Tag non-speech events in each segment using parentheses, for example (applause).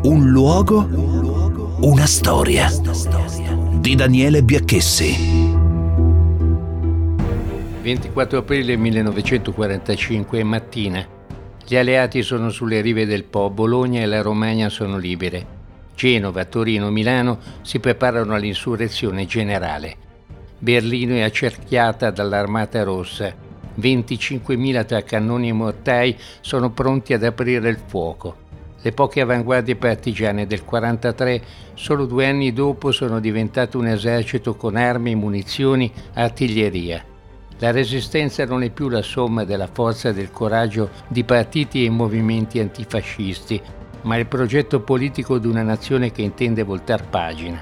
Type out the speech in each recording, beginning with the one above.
Un luogo, una storia di Daniele Biacchessi. 24 aprile 1945 mattina. Gli alleati sono sulle rive del Po, Bologna e la Romagna sono libere. Genova, Torino, Milano si preparano all'insurrezione generale. Berlino è accerchiata dall'Armata Rossa. 25.000 tra cannoni e mortai sono pronti ad aprire il fuoco. Le poche avanguardie partigiane del 43, solo due anni dopo, sono diventate un esercito con armi, munizioni, artiglieria. La resistenza non è più la somma della forza e del coraggio di partiti e movimenti antifascisti, ma il progetto politico di una nazione che intende voltar pagina.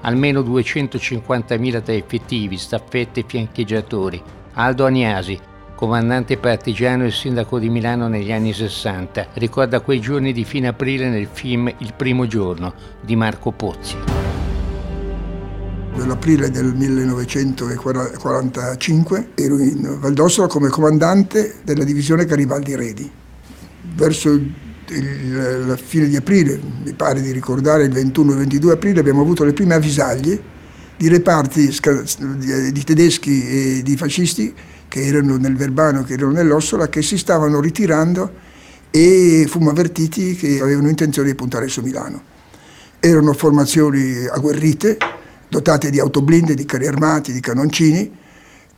Almeno 250.000 tra effettivi, staffette e fiancheggiatori. Aldo Agnasi, comandante partigiano e sindaco di Milano negli anni 60, ricorda quei giorni di fine aprile nel film Il primo giorno di Marco Pozzi. Nell'aprile del 1945 ero in Valdossola come comandante della divisione Garibaldi Redi. Verso il, la fine di aprile, mi pare di ricordare il 21-22 aprile, abbiamo avuto le prime avvisaglie di reparti di tedeschi e di fascisti che erano nel Verbano, che erano nell'Ossola, che si stavano ritirando e fummo avvertiti che avevano intenzione di puntare su Milano. Erano formazioni agguerrite, dotate di autoblinde, di carri armati, di canoncini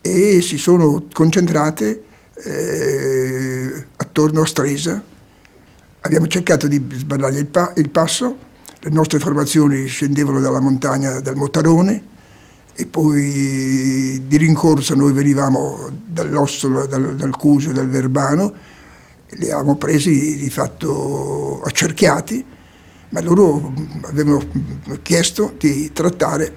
e si sono concentrate eh, attorno a Stresa. Abbiamo cercato di sbarrare il, pa- il passo, le nostre formazioni scendevano dalla montagna del Motarone, e poi di rincorsa noi venivamo dall'Ostola, dal, dal Cusio, dal Verbano, li avevamo presi di fatto accerchiati, ma loro avevano chiesto di trattare,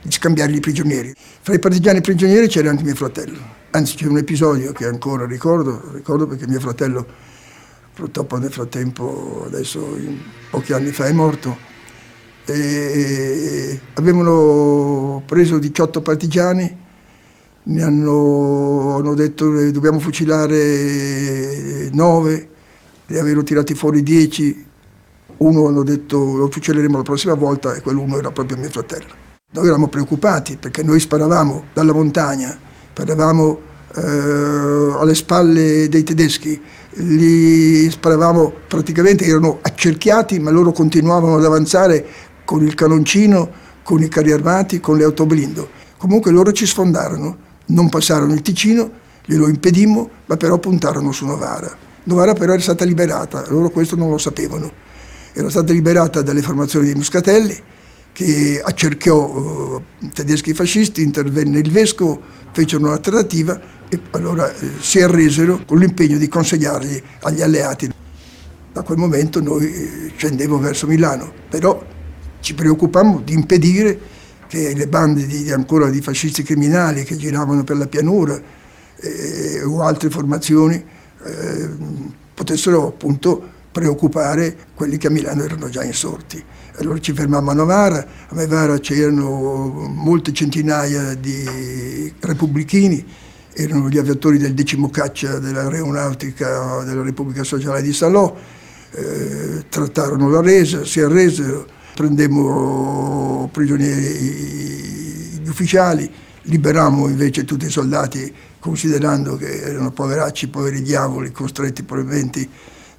di scambiare i prigionieri. Fra i partigiani prigionieri c'era anche mio fratello, anzi c'è un episodio che ancora ricordo, ricordo perché mio fratello purtroppo nel frattempo, adesso pochi anni fa è morto, e avevano preso 18 partigiani, ne hanno, hanno detto che dobbiamo fucilare 9, ne avevano tirati fuori 10, uno hanno detto lo fucileremo la prossima volta e quell'uno era proprio mio fratello. Noi eravamo preoccupati perché noi sparavamo dalla montagna, sparavamo eh, alle spalle dei tedeschi, li sparavamo praticamente, erano accerchiati ma loro continuavano ad avanzare con il canoncino, con i carri armati, con le autoblindo. Comunque loro ci sfondarono, non passarono il Ticino, glielo impedimmo, ma però puntarono su Novara. Novara però era stata liberata, loro questo non lo sapevano. Era stata liberata dalle formazioni dei Muscatelli, che accerchiò uh, tedeschi fascisti, intervenne il vescovo, fecero una trattativa e allora eh, si arresero con l'impegno di consegnarli agli alleati. Da quel momento noi eh, scendemmo verso Milano, però ci preoccupammo di impedire che le bande di, ancora di fascisti criminali che giravano per la pianura eh, o altre formazioni eh, potessero appunto preoccupare quelli che a Milano erano già insorti. Allora ci fermammo a Novara, a Novara c'erano molte centinaia di repubblichini, erano gli aviatori del decimo caccia dell'aeronautica della Repubblica Sociale di Salò, eh, trattarono la resa, si arresero, prendemmo prigionieri gli ufficiali, liberammo invece tutti i soldati considerando che erano poveracci, poveri diavoli, costretti probabilmente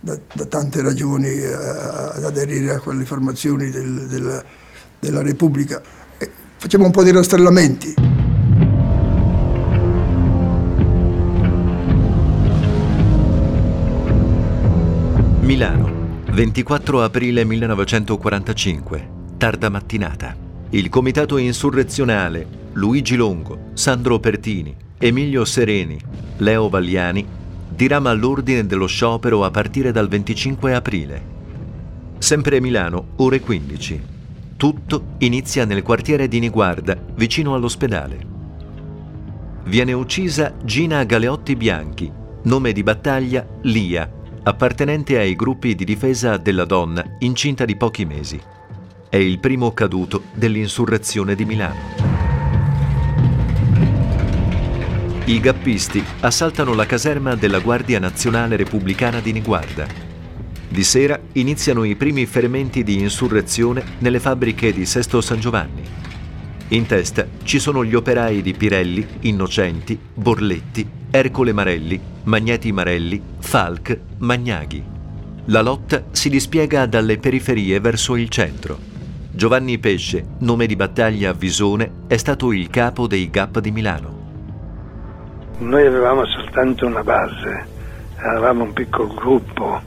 da, da tante ragioni eh, ad aderire a quelle formazioni del, del, della Repubblica. E facciamo un po' di rastrellamenti. Milano, 24 aprile 1945, tarda mattinata. Il comitato insurrezionale Luigi Longo, Sandro Pertini, Emilio Sereni, Leo Vagliani dirama l'ordine dello sciopero a partire dal 25 aprile. Sempre Milano, ore 15. Tutto inizia nel quartiere di Niguarda, vicino all'ospedale. Viene uccisa Gina Galeotti Bianchi, nome di battaglia Lia, appartenente ai gruppi di difesa della donna incinta di pochi mesi. È il primo caduto dell'insurrezione di Milano. I gappisti assaltano la caserma della Guardia Nazionale Repubblicana di Niguarda. Di sera iniziano i primi fermenti di insurrezione nelle fabbriche di Sesto San Giovanni. In testa ci sono gli operai di Pirelli, Innocenti, Borletti, Ercole Marelli, Magneti Marelli, Falk, Magnaghi. La lotta si dispiega dalle periferie verso il centro. Giovanni Pesce, nome di battaglia a Visone, è stato il capo dei GAP di Milano. Noi avevamo soltanto una base, eravamo un piccolo gruppo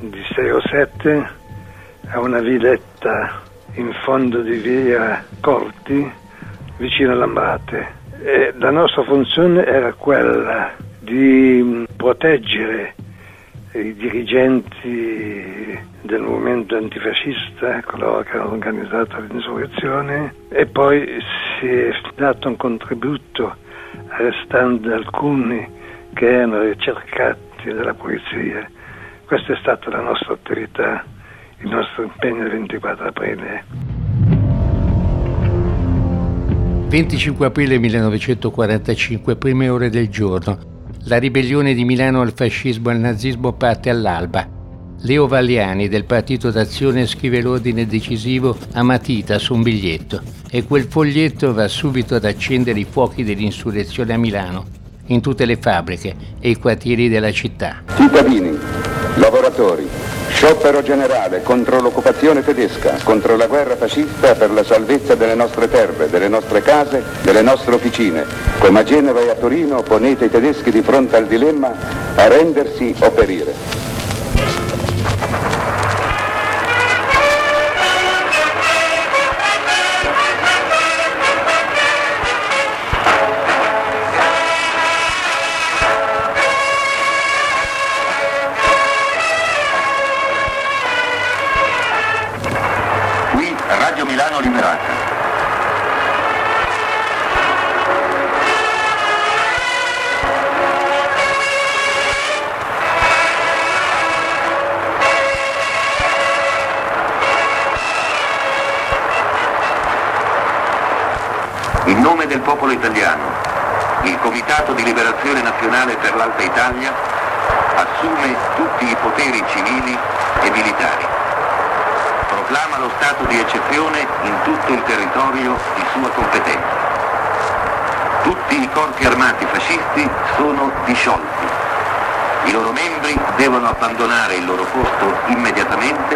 di 6 o 7 a una villetta in fondo di via Corti, vicino a Lambrate. E la nostra funzione era quella di proteggere i dirigenti del movimento antifascista, coloro che hanno organizzato l'insurrezione, e poi si è dato un contributo arrestando alcuni che erano ricercati dalla polizia. Questa è stata la nostra attività, il nostro impegno il 24 aprile. 25 aprile 1945, prime ore del giorno. La ribellione di Milano al fascismo e al nazismo parte all'alba. Leo Valliani del Partito d'Azione scrive l'ordine decisivo a matita su un biglietto e quel foglietto va subito ad accendere i fuochi dell'insurrezione a Milano, in tutte le fabbriche e i quartieri della città. Cittadini, lavoratori, sciopero generale contro l'occupazione tedesca, contro la guerra fascista per la salvezza delle nostre terre, delle nostre case, delle nostre officine. Come a Genova e a Torino ponete i tedeschi di fronte al dilemma a rendersi o perire. Nazionale per l'Alta Italia assume tutti i poteri civili e militari. Proclama lo stato di eccezione in tutto il territorio di sua competenza. Tutti i corpi armati fascisti sono disciolti. I loro membri devono abbandonare il loro posto immediatamente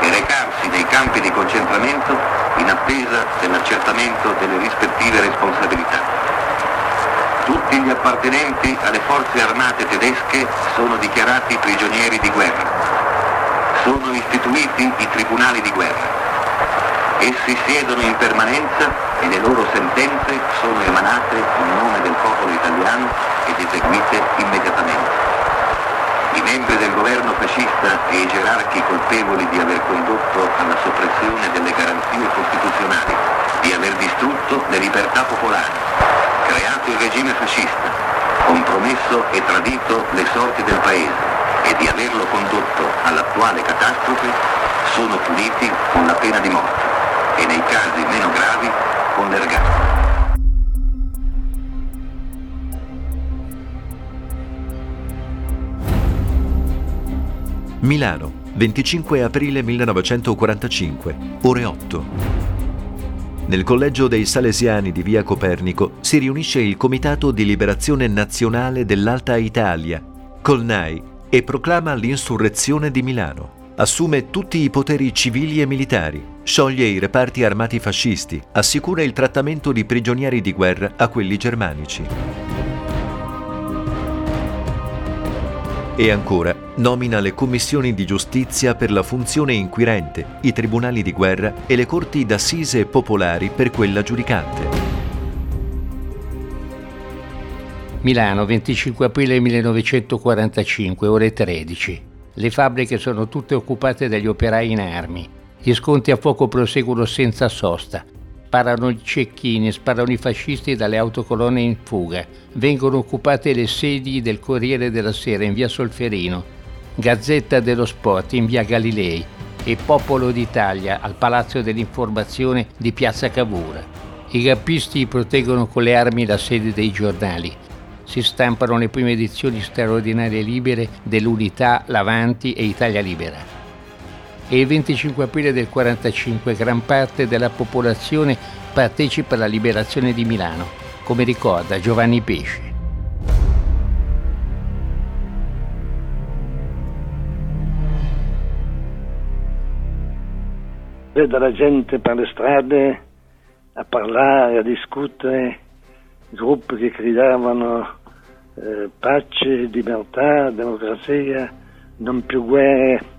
e recarsi nei campi di concentramento in attesa dell'accertamento delle rispettive responsabilità. Tutti gli appartenenti alle forze armate tedesche sono dichiarati prigionieri di guerra. Sono istituiti i tribunali di guerra. Essi siedono in permanenza e le loro sentenze sono emanate in nome del popolo italiano ed eseguite immediatamente. I membri del governo fascista e i gerarchi colpevoli di aver condotto alla soppressione delle garanzie costituzionali, di aver distrutto le libertà popolari, creato il regime fascista, compromesso e tradito le sorti del paese e di averlo condotto all'attuale catastrofe, sono puniti con la pena di morte e nei casi meno gravi con l'ergastolo. Milano, 25 aprile 1945, ore 8. Nel collegio dei Salesiani di Via Copernico si riunisce il Comitato di Liberazione Nazionale dell'Alta Italia, Colnai, e proclama l'insurrezione di Milano. Assume tutti i poteri civili e militari, scioglie i reparti armati fascisti, assicura il trattamento di prigionieri di guerra a quelli germanici. E ancora, nomina le commissioni di giustizia per la funzione inquirente, i tribunali di guerra e le corti d'assise popolari per quella giudicante. Milano, 25 aprile 1945, ore 13. Le fabbriche sono tutte occupate dagli operai in armi. Gli sconti a fuoco proseguono senza sosta. Sparano i cecchini, sparano i fascisti dalle autocolonne in fuga. Vengono occupate le sedi del Corriere della Sera in via Solferino, Gazzetta dello Sport in via Galilei e Popolo d'Italia al Palazzo dell'Informazione di piazza Cavour. I gappisti proteggono con le armi la sede dei giornali. si stampano le prime edizioni straordinarie libere dell'Unità, l'Avanti e Italia Libera. E il 25 aprile del 1945 gran parte della popolazione partecipa alla liberazione di Milano, come ricorda Giovanni Pesce. Vedo la gente per le strade a parlare, a discutere, gruppi che gridavano eh, pace, libertà, democrazia, non più guerre.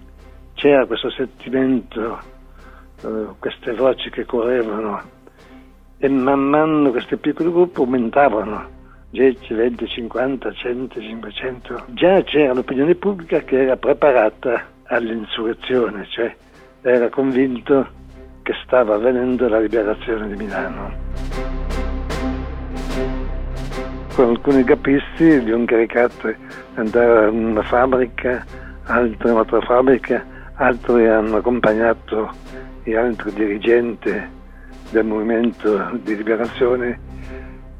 C'era questo sentimento, eh, queste voci che correvano e man mano questi piccoli gruppi aumentavano. 10, 20, 50, 100, 500. Già c'era l'opinione pubblica che era preparata all'insurrezione, cioè era convinto che stava avvenendo la liberazione di Milano. Con alcuni capisti li ho incaricati di andare in una fabbrica, altri in un'altra fabbrica, altri hanno accompagnato gli altri dirigenti del movimento di liberazione.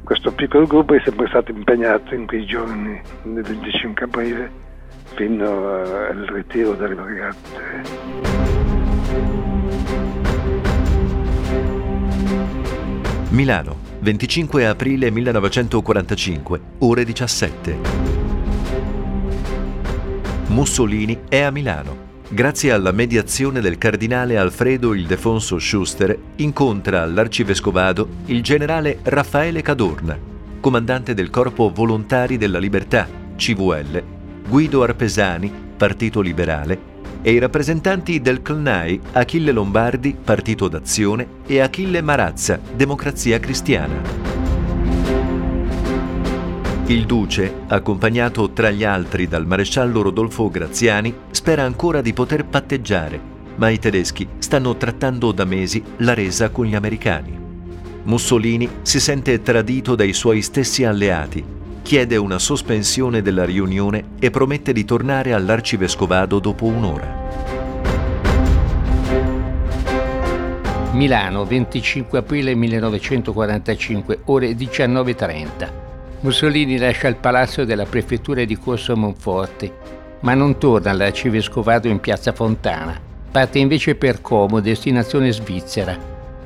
Questo piccolo gruppo è sempre stato impegnato in quei giorni del 25 aprile fino al ritiro delle brigate. Milano, 25 aprile 1945, ore 17. Mussolini è a Milano. Grazie alla mediazione del cardinale Alfredo Ildefonso Schuster, incontra all'arcivescovado il generale Raffaele Cadorna, comandante del Corpo Volontari della Libertà, CVL, Guido Arpesani, Partito Liberale, e i rappresentanti del CLNAI Achille Lombardi, Partito d'Azione, e Achille Marazza, Democrazia Cristiana. Il duce, accompagnato tra gli altri dal maresciallo Rodolfo Graziani, spera ancora di poter patteggiare, ma i tedeschi stanno trattando da mesi la resa con gli americani. Mussolini si sente tradito dai suoi stessi alleati chiede una sospensione della riunione e promette di tornare all'arcivescovado dopo un'ora. Milano, 25 aprile 1945, ore 19.30. Mussolini lascia il palazzo della prefettura di Corso Monforte, ma non torna all'arcivescovado in piazza Fontana. Parte invece per Como, destinazione svizzera.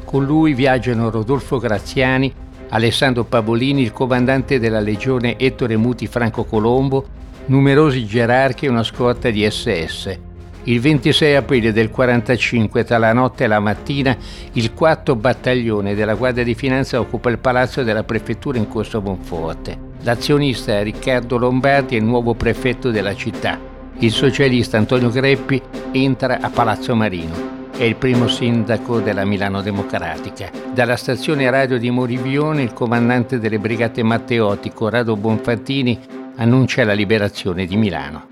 Con lui viaggiano Rodolfo Graziani Alessandro Pavolini, il comandante della legione Ettore Muti Franco Colombo, numerosi gerarchi e una scorta di SS. Il 26 aprile del 45, tra la notte e la mattina, il quarto battaglione della Guardia di Finanza occupa il palazzo della prefettura in Corso Monforte. L'azionista Riccardo Lombardi è il nuovo prefetto della città. Il socialista Antonio Greppi entra a Palazzo Marino è il primo sindaco della Milano Democratica. Dalla stazione radio di Morivione il comandante delle brigate Matteotti, Corrado Bonfantini, annuncia la liberazione di Milano.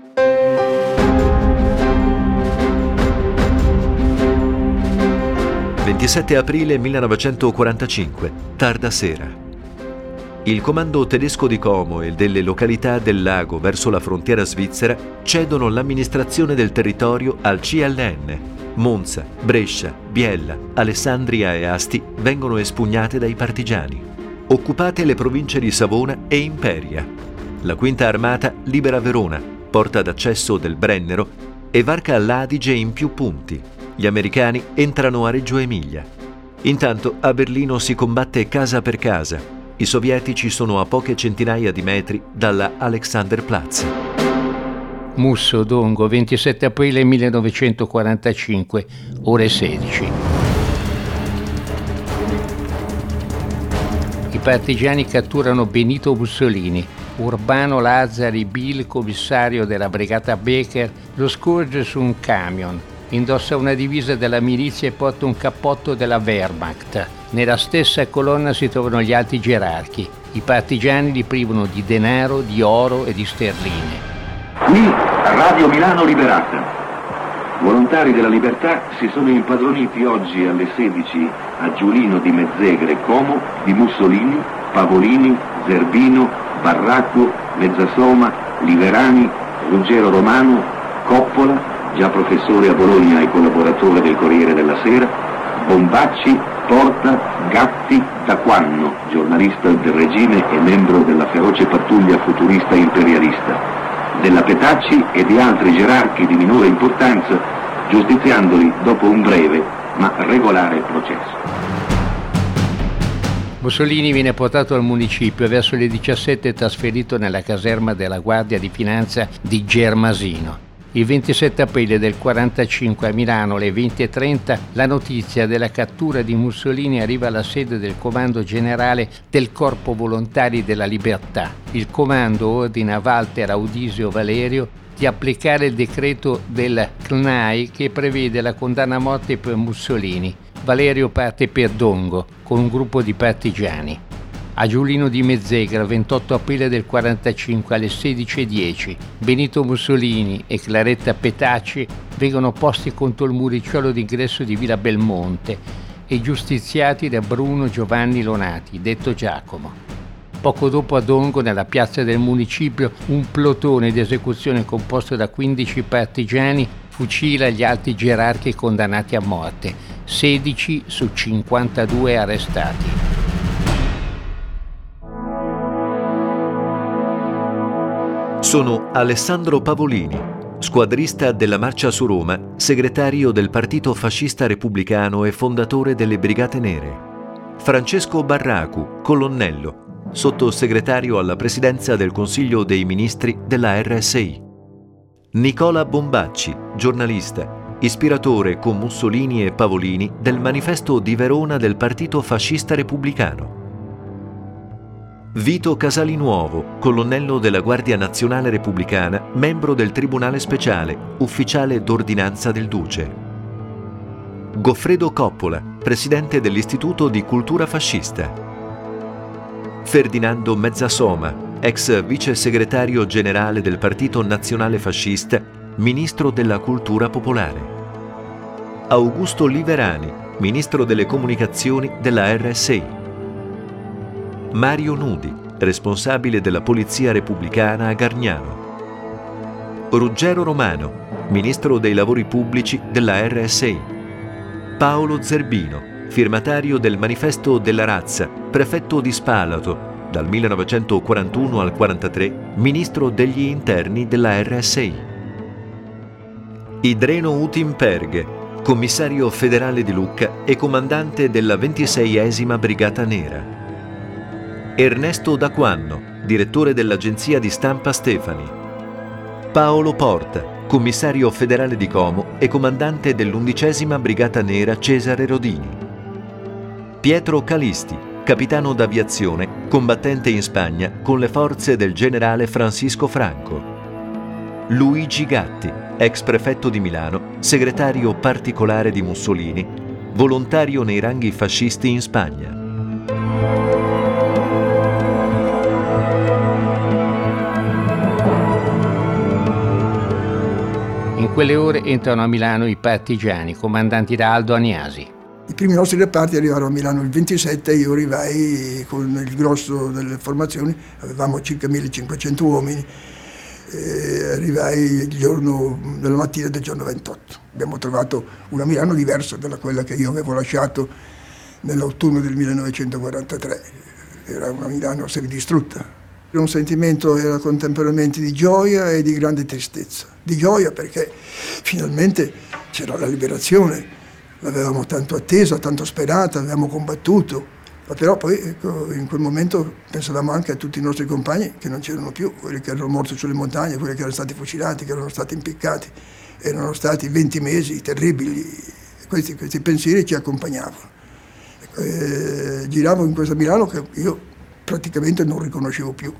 «27 aprile 1945, tarda sera. Il comando tedesco di Como e delle località del lago verso la frontiera svizzera cedono l'amministrazione del territorio al CLN, Monza, Brescia, Biella, Alessandria e Asti vengono espugnate dai partigiani. Occupate le province di Savona e Imperia. La Quinta Armata libera Verona, porta d'accesso del Brennero e varca l'Adige in più punti. Gli americani entrano a Reggio Emilia. Intanto a Berlino si combatte casa per casa. I sovietici sono a poche centinaia di metri dalla Alexanderplatz. Musso Dongo, 27 aprile 1945, ore 16. I partigiani catturano Benito Mussolini. Urbano Lazzari Bill, commissario della brigata Becker, lo scorge su un camion. Indossa una divisa della milizia e porta un cappotto della Wehrmacht. Nella stessa colonna si trovano gli altri gerarchi. I partigiani li privano di denaro, di oro e di sterline. Qui Radio Milano Liberata. Volontari della libertà si sono impadroniti oggi alle 16 a Giulino di Mezzegre, Como, di Mussolini, Pavolini, Zerbino, Barracco, Mezzasoma, Liverani, Ruggero Romano, Coppola, già professore a Bologna e collaboratore del Corriere della Sera, Bombacci Porta, Gatti, Taquanno, giornalista del regime e membro della feroce pattuglia futurista imperialista, della Petacci e di altri gerarchi di minore importanza, giustiziandoli dopo un breve ma regolare processo. Mussolini viene portato al municipio e verso le 17 trasferito nella caserma della Guardia di Finanza di Germasino. Il 27 aprile del 45 a Milano alle 20.30 la notizia della cattura di Mussolini arriva alla sede del Comando Generale del Corpo Volontari della Libertà. Il comando ordina a Walter Audisio Valerio di applicare il decreto del CNAI che prevede la condanna a morte per Mussolini Valerio parte per Dongo con un gruppo di partigiani. A Giulino di Mezzegra, 28 aprile del 45 alle 16.10, Benito Mussolini e Claretta Petacci vengono posti contro il muricciolo d'ingresso di Villa Belmonte e giustiziati da Bruno Giovanni Lonati, detto Giacomo. Poco dopo a Dongo, nella piazza del municipio, un plotone di esecuzione composto da 15 partigiani fucila gli alti gerarchi condannati a morte 16 su 52 arrestati. Sono Alessandro Pavolini, squadrista della Marcia su Roma, segretario del Partito Fascista Repubblicano e fondatore delle Brigate Nere. Francesco Barracu, colonnello, sottosegretario alla presidenza del Consiglio dei Ministri della RSI. Nicola Bombacci, giornalista, ispiratore con Mussolini e Pavolini del manifesto di Verona del Partito Fascista Repubblicano. Vito Casalinuovo, colonnello della Guardia Nazionale Repubblicana, membro del Tribunale Speciale, ufficiale d'ordinanza del Duce. Goffredo Coppola, presidente dell'Istituto di Cultura Fascista. Ferdinando Mezzasoma, ex vice segretario generale del Partito Nazionale Fascista Ministro della Cultura Popolare. Augusto Liverani, Ministro delle Comunicazioni della RSI. Mario Nudi, responsabile della Polizia Repubblicana a Gargnano. Ruggero Romano, Ministro dei Lavori Pubblici della RSI. Paolo Zerbino, firmatario del Manifesto della Razza, prefetto di Spalato, dal 1941 al 43, Ministro degli Interni della RSI. Idreno Utim Perghe, commissario federale di Lucca e comandante della 26esima Brigata Nera. Ernesto Daquanno, direttore dell'agenzia di stampa Stefani. Paolo Porta, commissario federale di Como e comandante dell'undicesima Brigata Nera Cesare Rodini. Pietro Calisti, capitano d'aviazione, combattente in Spagna con le forze del generale Francisco Franco. Luigi Gatti, ex prefetto di Milano, segretario particolare di Mussolini, volontario nei ranghi fascisti in Spagna. In quelle ore entrano a Milano i partigiani, comandanti da Aldo Aniasi. I primi nostri reparti arrivarono a Milano il 27 e io arrivai con il grosso delle formazioni, avevamo circa 1500 uomini arrivai il giorno della mattina del giorno 28. Abbiamo trovato una Milano diversa da quella che io avevo lasciato nell'autunno del 1943. Era una Milano semidistrutta. Un sentimento era contemporaneamente di gioia e di grande tristezza. Di gioia perché finalmente c'era la liberazione, l'avevamo tanto attesa, tanto sperata, avevamo combattuto ma però poi ecco, in quel momento pensavamo anche a tutti i nostri compagni che non c'erano più, quelli che erano morti sulle montagne, quelli che erano stati fucilati, che erano stati impiccati. Erano stati 20 mesi terribili, questi, questi pensieri ci accompagnavano. Ecco, eh, giravo in questa Milano che io praticamente non riconoscevo più.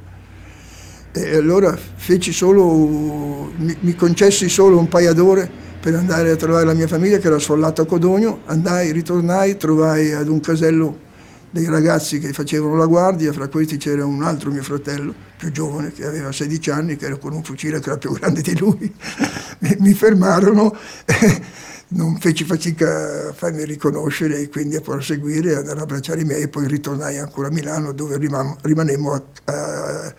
E allora solo, mi, mi concessi solo un paio d'ore per andare a trovare la mia famiglia che era sfollata a Codogno, andai, ritornai, trovai ad un casello dei ragazzi che facevano la guardia, fra questi c'era un altro mio fratello più giovane che aveva 16 anni, che era con un fucile che era più grande di lui. (laughs) mi fermarono, non feci fatica a farmi riconoscere e quindi a proseguire, ad abbracciare i miei, poi ritornai ancora a Milano dove rimanemmo a, a,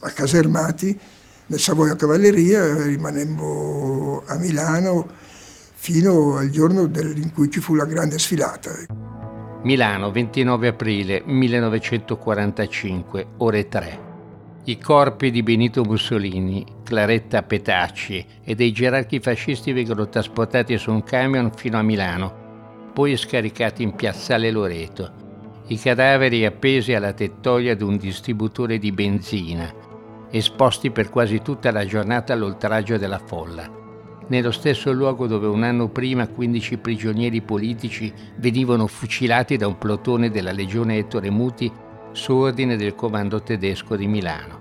a casermati nel Savoia Cavalleria, rimanemmo a Milano fino al giorno in cui ci fu la grande sfilata. Milano, 29 aprile 1945, ore 3. I corpi di Benito Mussolini, Claretta Petacci e dei gerarchi fascisti vengono trasportati su un camion fino a Milano, poi scaricati in piazzale Loreto. I cadaveri appesi alla tettoia di un distributore di benzina, esposti per quasi tutta la giornata all'oltraggio della folla nello stesso luogo dove un anno prima 15 prigionieri politici venivano fucilati da un plotone della legione Ettore Muti su ordine del comando tedesco di Milano.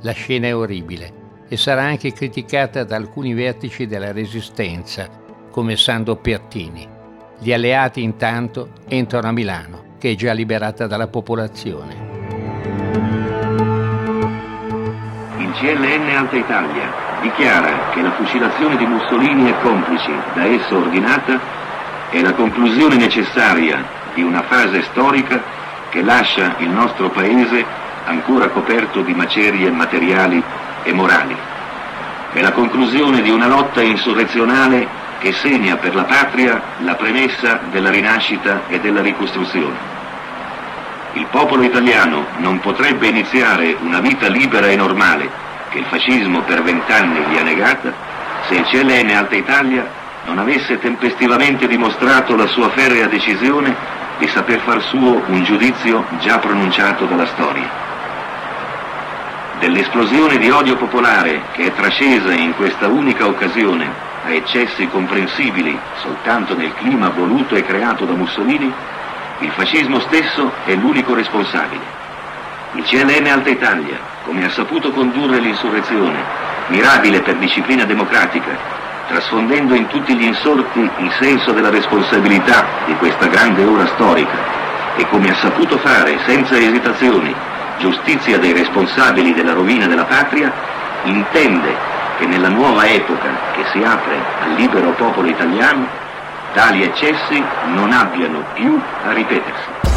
La scena è orribile e sarà anche criticata da alcuni vertici della resistenza, come Sando Pertini. Gli alleati intanto entrano a Milano, che è già liberata dalla popolazione. Il CLN Alta Italia dichiara che la fucilazione di Mussolini e complici da esso ordinata è la conclusione necessaria di una fase storica che lascia il nostro paese ancora coperto di macerie materiali e morali. È la conclusione di una lotta insurrezionale che segna per la patria la premessa della rinascita e della ricostruzione. Il popolo italiano non potrebbe iniziare una vita libera e normale che il fascismo per vent'anni gli ha negata, se il CLN Alta Italia non avesse tempestivamente dimostrato la sua ferrea decisione di saper far suo un giudizio già pronunciato dalla storia. Dell'esplosione di odio popolare che è trascesa in questa unica occasione a eccessi comprensibili soltanto nel clima voluto e creato da Mussolini, il fascismo stesso è l'unico responsabile. Il CLN Alta Italia, come ha saputo condurre l'insurrezione, mirabile per disciplina democratica, trasfondendo in tutti gli insorti il senso della responsabilità di questa grande ora storica, e come ha saputo fare senza esitazioni giustizia dei responsabili della rovina della patria, intende che nella nuova epoca che si apre al libero popolo italiano, tali eccessi non abbiano più a ripetersi.